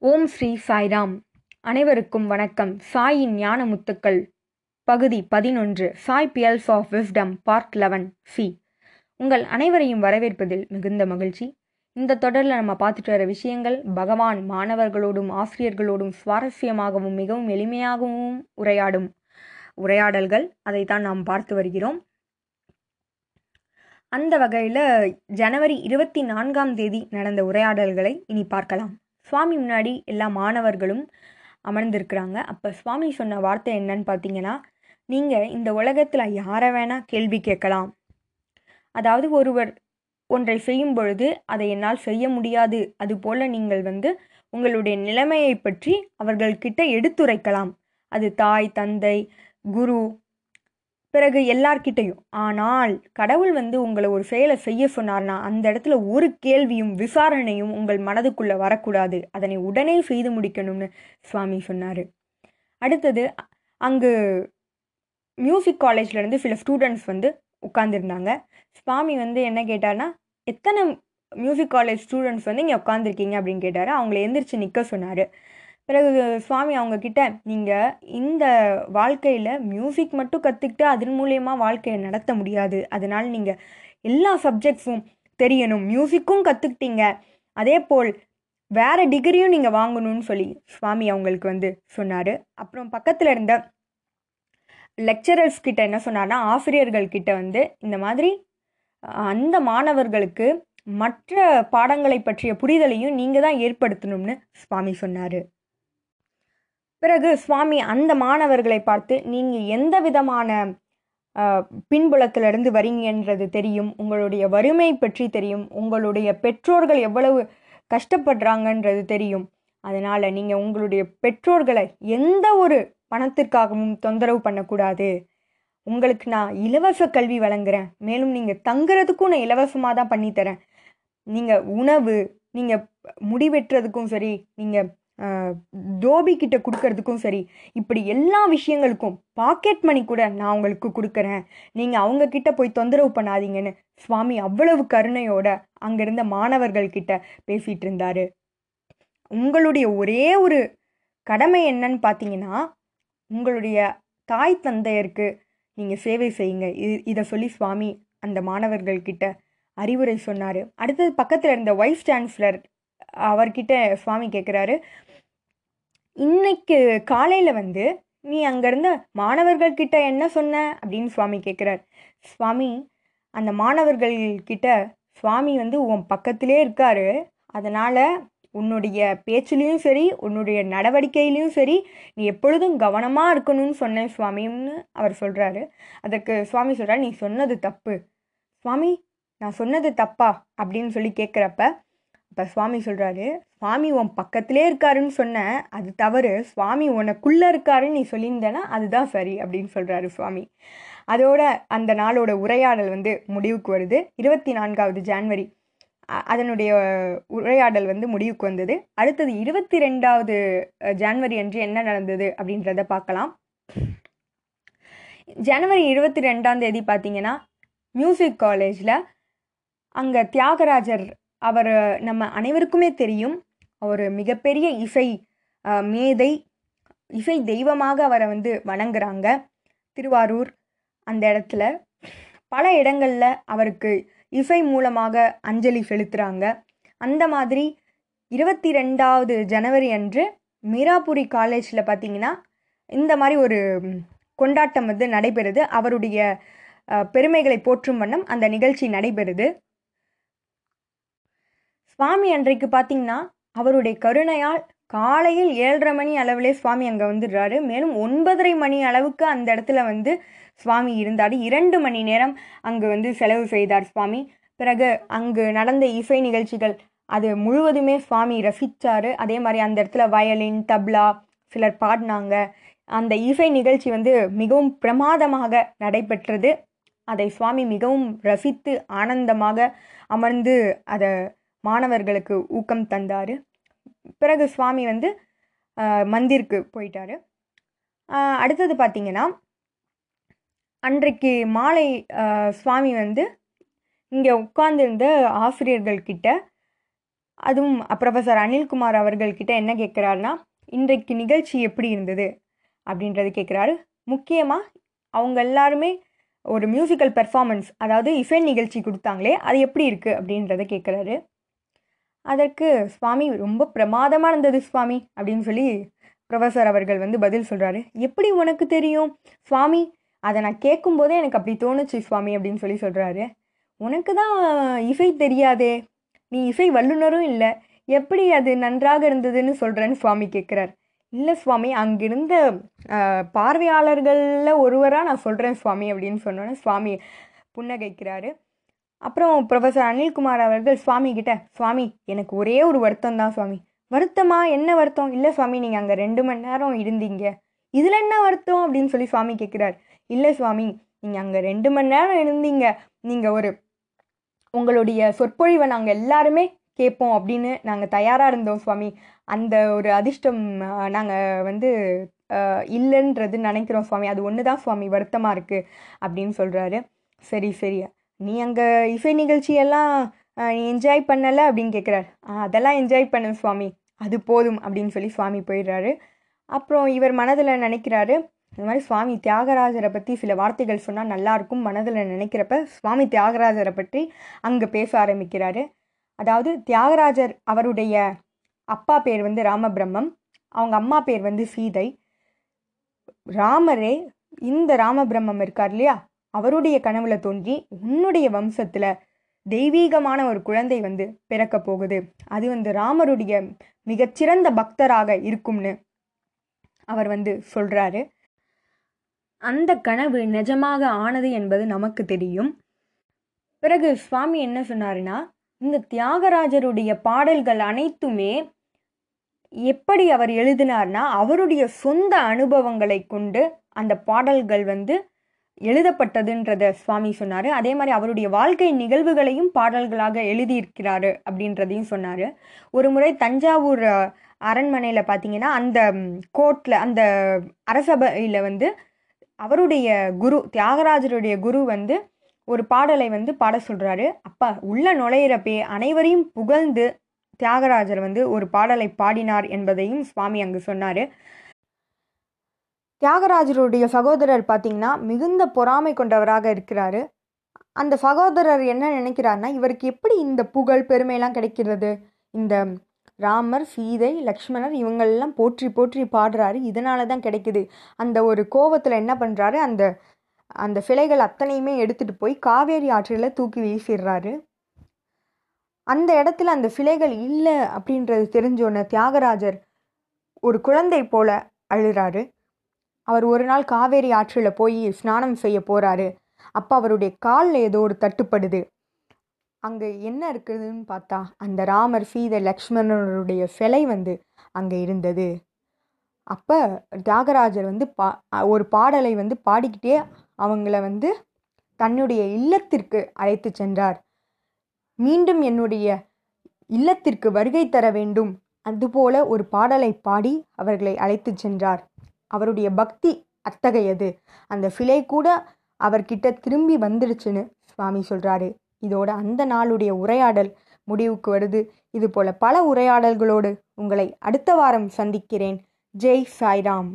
ஓம் ஸ்ரீ சாய்ராம். அனைவருக்கும் வணக்கம். சாயின் ஞான முத்துக்கள் பகுதி பதினொன்று Sai pearls of wisdom part eleven C. உங்கள் அனைவரையும் வரவேற்பதில் மிகுந்த மகிழ்ச்சி. இந்த தொடரில் நம்ம பார்த்துட்டு வர விஷயங்கள் பகவான் மாணவர்களோடும் ஆசிரியர்களோடும் சுவாரஸ்யமாகவும் மிகவும் எளிமையாகவும் உரையாடும் உரையாடல்கள். அதைத்தான் நாம் பார்த்து வருகிறோம். அந்த வகையில் ஜனவரி இருபத்தி நான்காம் தேதி நடந்த உரையாடல்களை இனி பார்க்கலாம். சுவாமி முன்னாடி எல்லா மாணவர்களும் அமர்ந்திருக்கிறாங்க. அப்போ சுவாமி சொன்ன வார்த்தை என்னன்னு பார்த்தீங்கன்னா நீங்கள் இந்த உலகத்தில் யாரை வேணால் கேள்வி கேட்கலாம். அதாவது ஒருவர் ஒன்றை செய்யும் பொழுது அதை என்னால் செய்ய முடியாது. அதுபோல் நீங்கள் வந்து உங்களுடைய நிலைமையை பற்றி அவர்கள்கிட்ட எடுத்துரைக்கலாம். அது தாய் தந்தை குரு பிறகு எல்லார்கிட்டையும் ஆனால் கடவுள் வந்து உங்களை ஒரு செயலை செய்ய சொன்னார்னா அந்த இடத்துல ஒரு கேள்வியும் விசாரணையும் உங்கள் மனதுக்குள்ளே வரக்கூடாது. அதனை உடனே செய்து முடிக்கணும்னு சுவாமி சொன்னார். அடுத்தது அங்கு மியூசிக் காலேஜ்லேருந்து சில ஸ்டூடெண்ட்ஸ் வந்து உட்காந்துருந்தாங்க சுவாமி வந்து என்ன கேட்டார்னா எத்தனை மியூசிக் காலேஜ் ஸ்டூடெண்ட்ஸ் வந்து இங்கே உட்காந்துருக்கீங்க அப்படின்னு கேட்டார். அவங்கள எந்திரிச்சு நிற்க சொன்னார். பிறகு சுவாமி அவங்கக்கிட்ட நீங்கள் இந்த வாழ்க்கையில் மியூசிக் மட்டும் கற்றுக்கிட்டு அதன் மூலயமா வாழ்க்கையை நடத்த முடியாது. அதனால் நீங்கள் எல்லா சப்ஜெக்ட்ஸும் தெரியணும். மியூசிக்கும் கற்றுக்கிட்டீங்க அதே போல் வேறு டிகிரியும் நீங்கள் வாங்கணும்னு சொல்லி சுவாமி அவங்களுக்கு வந்து சொன்னார். அப்புறம் பக்கத்தில் இருந்த லெக்சரர்ஸ் கிட்ட என்ன சொன்னார்னா ஆசிரியர்கள்கிட்ட வந்து இந்த மாதிரி அந்த மாணவர்களுக்கு மற்ற பாடங்களை பற்றிய புரிதலையும் நீங்கள் தான் ஏற்படுத்தணும்னு சுவாமி சொன்னார். பிறகு சுவாமி அந்த மாணவர்களை பார்த்து நீங்கள் எந்த விதமான பின்புலத்திலிருந்து வரீங்கன்றது தெரியும். உங்களுடைய வறுமை பற்றி தெரியும். உங்களுடைய பெற்றோர்கள் எவ்வளவு கஷ்டப்படுறாங்கன்றது தெரியும். அதனால் நீங்கள் உங்களுடைய பெற்றோர்களை எந்த ஒரு பணத்திற்காகவும் தொந்தரவு பண்ணக்கூடாது. உங்களுக்கு நான் இலவச கல்வி வழங்குறேன். மேலும் நீங்கள் தங்குறதுக்கும் நான் இலவசமாக தான் பண்ணித்தரேன். நீங்கள் உணவு நீங்கள் முடிவெட்டுறதுக்கும் சரி நீங்கள் தோபி கிட்ட கொடுக்கறதுக்கும் சரி இப்படி எல்லா விஷயங்களுக்கும் பாக்கெட் மணி கூட நான் உங்களுக்கு கொடுக்குறேன். நீங்கள் அவங்கக்கிட்ட போய் தொந்தரவு பண்ணாதீங்கன்னு சுவாமி அவ்வளவு கருணையோட அங்கிருந்த மாணவர்கள்கிட்ட பேசிகிட்டு இருந்தாரு. உங்களுடைய ஒரே ஒரு கடமை என்னன்னு பார்த்தீங்கன்னா உங்களுடைய தாய் தந்தையருக்கு நீங்கள் சேவை செய்யுங்க. இது இதை சொல்லி சுவாமி அந்த மாணவர்கள்கிட்ட அறிவுரை சொன்னார். அடுத்தது பக்கத்தில் இருந்த வைஸ் சான்சலர் அவர்கிட்ட சுவாமி கேட்குறாரு இன்னைக்கு காலையில் வந்து நீ அங்கேருந்து மாணவர்கள்கிட்ட என்ன சொன்ன? அப்படின்னு சுவாமி கேட்குறார் சுவாமி அந்த மாணவர்கள்கிட்ட சுவாமி வந்து உன் பக்கத்திலே இருக்காரு. அதனால் உன்னுடைய பேச்சுலேயும் சரி உன்னுடைய நடவடிக்கையிலையும் சரி நீ எப்பொழுதும் கவனமாக இருக்கணும்னு சொன்னேன் சுவாமின்னு அவர் சொல்கிறாரு அதற்கு சுவாமி சொல்கிறார் நீ சொன்னது தப்பு. சுவாமி நான் சொன்னது தப்பா? அப்படின்னு சொல்லி கேட்குறப்ப இப்போ சுவாமி சொல்கிறாரு சுவாமி உன் பக்கத்திலே இருக்காருன்னு சொன்னேன் அது தவறு. சுவாமி உனக்குள்ளே இருக்காருன்னு நீ சொல்லியிருந்தேன்னா அதுதான் சரி அப்படின்னு சொல்கிறாரு சுவாமி. அதோட அந்த நாளோட உரையாடல் வந்து முடிவுக்கு வருது. இருபத்தி நான்காவது ஜான்வரி. அதனுடைய உரையாடல் வந்து முடிவுக்கு வந்தது. அடுத்தது இருபத்தி ரெண்டாவது ஜான்வரி அன்று என்ன நடந்தது அப்படின்றத பார்க்கலாம். ஜனவரி இருபத்தி ரெண்டாம் தேதி பார்த்தீங்கன்னா மியூசிக் காலேஜில் அங்கே தியாகராஜர் அவர் நம்ம அனைவருக்குமே தெரியும் அவர் மிகப்பெரிய இசை மேதை இசை தெய்வமாக அவரை வந்து வணங்குறாங்க. திருவாரூர் அந்த இடத்துல. பல இடங்களில் அவருக்கு இசை மூலமாக அஞ்சலி செலுத்துகிறாங்க அந்த மாதிரி இருபத்தி ரெண்டாவது ஜனவரி அன்று மீராபுரி காலேஜில் பார்த்தீங்கன்னா இந்த மாதிரி ஒரு கொண்டாட்டம் வந்து நடைபெறுது. அவருடைய பெருமைகளை போற்றும் வண்ணம் அந்த நிகழ்ச்சி நடைபெறுது. சுவாமி அன்றைக்கு பார்த்தீங்கன்னா அவருடைய கருணையால் காலையில் ஏழரை மணி அளவிலே சுவாமி அங்கே வந்துடுறாரு. மேலும் ஒன்பதரை மணி அளவுக்கு அந்த இடத்துல வந்து சுவாமி இருந்தார். இரண்டு மணி நேரம் அங்கு வந்து செலவு செய்தார் சுவாமி. பிறகு அங்கு நடந்த இசை நிகழ்ச்சிகள் அது முழுவதுமே சுவாமி ரசித்தார் அதே மாதிரி அந்த இடத்துல வயலின் தப்லா சிலர் பாடினாங்க. அந்த இசை நிகழ்ச்சி வந்து மிகவும் பிரமாதமாக நடைபெற்றது. அதை சுவாமி மிகவும் ரசித்து ஆனந்தமாக அமர்ந்து அதை மாணவர்களுக்கு ஊக்கம் தந்தார். பிறகு சுவாமி வந்து மந்திருக்கு போயிட்டார். அடுத்தது பார்த்திங்கன்னா அன்றைக்கு மாலை சுவாமி வந்து இங்கே உட்கார்ந்திருந்த ஆசிரியர்கள்கிட்ட அதுவும் ப்ரொஃபஸர் அனில்குமார் அவர்கள்கிட்ட என்ன கேட்குறாருன்னா இன்றைக்கு நிகழ்ச்சி எப்படி இருந்தது? அப்படின்றது கேட்குறாரு. முக்கியமாக அவங்க எல்லாருமே ஒரு மியூசிக்கல் பெர்ஃபார்மன்ஸ் அதாவது இசை நிகழ்ச்சி கொடுத்தாங்களே அது எப்படி இருக்குது அப்படின்றத கேட்குறாரு. அதற்கு சுவாமி ரொம்ப பிரமாதமாக இருந்தது சுவாமி அப்படின்னு சொல்லி ப்ரொஃபஸர் அவர்கள் வந்து பதில் சொல்கிறாரு எப்படி உனக்கு தெரியும்? சுவாமி அதை நான் கேட்கும்போதே எனக்கு அப்படி தோணுச்சு சுவாமி அப்படின்னு சொல்லி சொல்கிறாரு உனக்கு தான் இசை தெரியாதே. நீ இசை வல்லுனரும் இல்லை. எப்படி அது நன்றாக இருந்ததுன்னு சொல்கிறேன்னு சுவாமி கேட்குறார். இல்லை சுவாமி அங்கிருந்த பார்வையாளர்களில் ஒருவராக நான் சொல்கிறேன் சுவாமி அப்படின்னு சொன்னோன்னே சுவாமி புன்னகைக்கிறாரு. அப்புறம் ப்ரொஃபஸர் அனில்குமார் அவர்கள் சுவாமி கிட்ட சுவாமி எனக்கு ஒரே ஒரு வருத்தம் தான் சுவாமி. வருத்தமா? என்ன வருத்தம்? இல்லை சுவாமி நீங்கள் அங்கே ரெண்டு மணி நேரம் இருந்தீங்க. இதில் என்ன வருத்தம்? அப்படின்னு சொல்லி சுவாமி கேட்குறார் இல்லை சுவாமி நீங்கள் அங்கே ரெண்டு மணி நேரம் இருந்தீங்க. நீங்கள் ஒரு உங்களுடைய சொற்பொழிவை நாங்கள் எல்லாருமே கேட்போம் அப்படின்னு நாங்கள் தயாராக இருந்தோம் சுவாமி. அந்த ஒரு அதிர்ஷ்டம் நாங்கள் வந்து இல்லைன்றது நினைக்கிறோம் சுவாமி. அது ஒன்று தான் சுவாமி வருத்தமாக இருக்குது அப்படின்னு சொல்கிறாரு சரி சரி. நீ அங்கே இசை நிகழ்ச்சியெல்லாம் நீ என்ஜாய் பண்ணலை அப்படின்னு கேட்குறாரு அதெல்லாம் என்ஜாய் பண்ணேன் சுவாமி. அது போதும் அப்படின்னு சொல்லி சுவாமி போயிடுறாரு. அப்புறம் இவர் மனதில் நினைக்கிறாரு இந்த மாதிரி சுவாமி தியாகராஜரை பற்றி சில வார்த்தைகள் சொன்னால் நல்லாயிருக்கும் மனதில் நினைக்கிறப்ப சுவாமி தியாகராஜரை பற்றி அங்கே பேச ஆரம்பிக்கிறாரு. அதாவது தியாகராஜர் அவருடைய அப்பா பேர் வந்து ராமபிரம்மம் அவங்க அம்மா பேர் வந்து சீதை. ராமரே இந்த ராமபிரம்மம் இருக்கார் இல்லையா? அவருடைய கனவுல தோன்றி உன்னுடைய வம்சத்தில் தெய்வீகமான ஒரு குழந்தை வந்து பிறக்க போகுது. அது வந்து ராமருடைய மிகச்சிறந்த பக்தராக இருக்கும்னு அவர் வந்து சொல்றாரு. அந்த கனவு நிஜமாக ஆனது என்பது நமக்கு தெரியும். பிறகு சுவாமி என்ன சொன்னாருன்னா இந்த தியாகராஜருடைய பாடல்கள் அனைத்துமே எப்படி அவர் எழுதினார்னா அவருடைய சொந்த அனுபவங்களை கொண்டு அந்த பாடல்கள் வந்து எழுதப்பட்டதுன்றத சுவாமி சொன்னார். அதே மாதிரி அவருடைய வாழ்க்கை நிகழ்வுகளையும் பாடல்களாக எழுதியிருக்கிறாரு அப்படின்றதையும் சொன்னார். ஒரு முறை தஞ்சாவூர் அரண்மனையில் பார்த்தீங்கன்னா அந்த கோர்ட்டில் அந்த அரசபையில் வந்து அவருடைய குரு தியாகராஜருடைய குரு வந்து ஒரு பாடலை வந்து பாட சொல்கிறாரு அப்பா உள்ள நுழையிறப்பே அனைவரையும் புகழ்ந்து தியாகராஜர் வந்து ஒரு பாடலை பாடினார் என்பதையும் சுவாமி அங்கு சொன்னார். தியாகராஜருடைய சகோதரர் பார்த்திங்கன்னா மிகுந்த பொறாமை கொண்டவராக இருக்கிறாரு. அந்த சகோதரர் என்ன நினைக்கிறாருன்னா இவருக்கு எப்படி இந்த புகழ் பெருமையெல்லாம் கிடைக்கிறது? இந்த ராமர் சீதை லக்ஷ்மணர் இவங்களெல்லாம் போற்றி போற்றி பாடுறாரு. இதனால தான் கிடைக்குது. அந்த ஒரு கோவத்தில் என்ன பண்ணுறாரு அந்த அந்த சிலைகள் அத்தனையுமே எடுத்துகிட்டு போய் காவேரி ஆற்றில் தூக்கி வீசிடுறாரு. அந்த இடத்துல அந்த சிலைகள் இல்லை அப்படின்றது தெரிஞ்சோன்ன தியாகராஜர் ஒரு குழந்தை போல அழுறாரு. அவர் ஒரு நாள் காவேரி ஆற்றில் போய் ஸ்நானம் செய்ய போகிறாரு அப்போ அவருடைய காலில் ஏதோ ஒரு தட்டுப்படுது. அங்கே என்ன இருக்குதுன்னு பார்த்தா அந்த ராமர் சீதை லக்ஷ்மணருடைய சிலை வந்து அங்கே இருந்தது. அப்போ தியாகராஜர் வந்து பா ஒரு பாடலை வந்து பாடிக்கிட்டே அவங்கள வந்து தன்னுடைய இல்லத்திற்கு அழைத்து சென்றார். மீண்டும் என்னுடைய இல்லத்திற்கு வருகை தர வேண்டும். அதுபோல ஒரு பாடலை பாடி அவர்களை அழைத்து சென்றார். அவருடைய பக்தி அத்தகையது. அந்த சிலை கூட அவர்கிட்ட திரும்பி வந்துடுச்சுன்னு சுவாமி சொல்கிறாரு இதோட அந்த நாளுடைய உரையாடல் முடிவுக்கு வருது. இது போல பல உரையாடல்களோடு உங்களை அடுத்த வாரம் சந்திக்கிறேன். ஜெய் சாய்ராம்.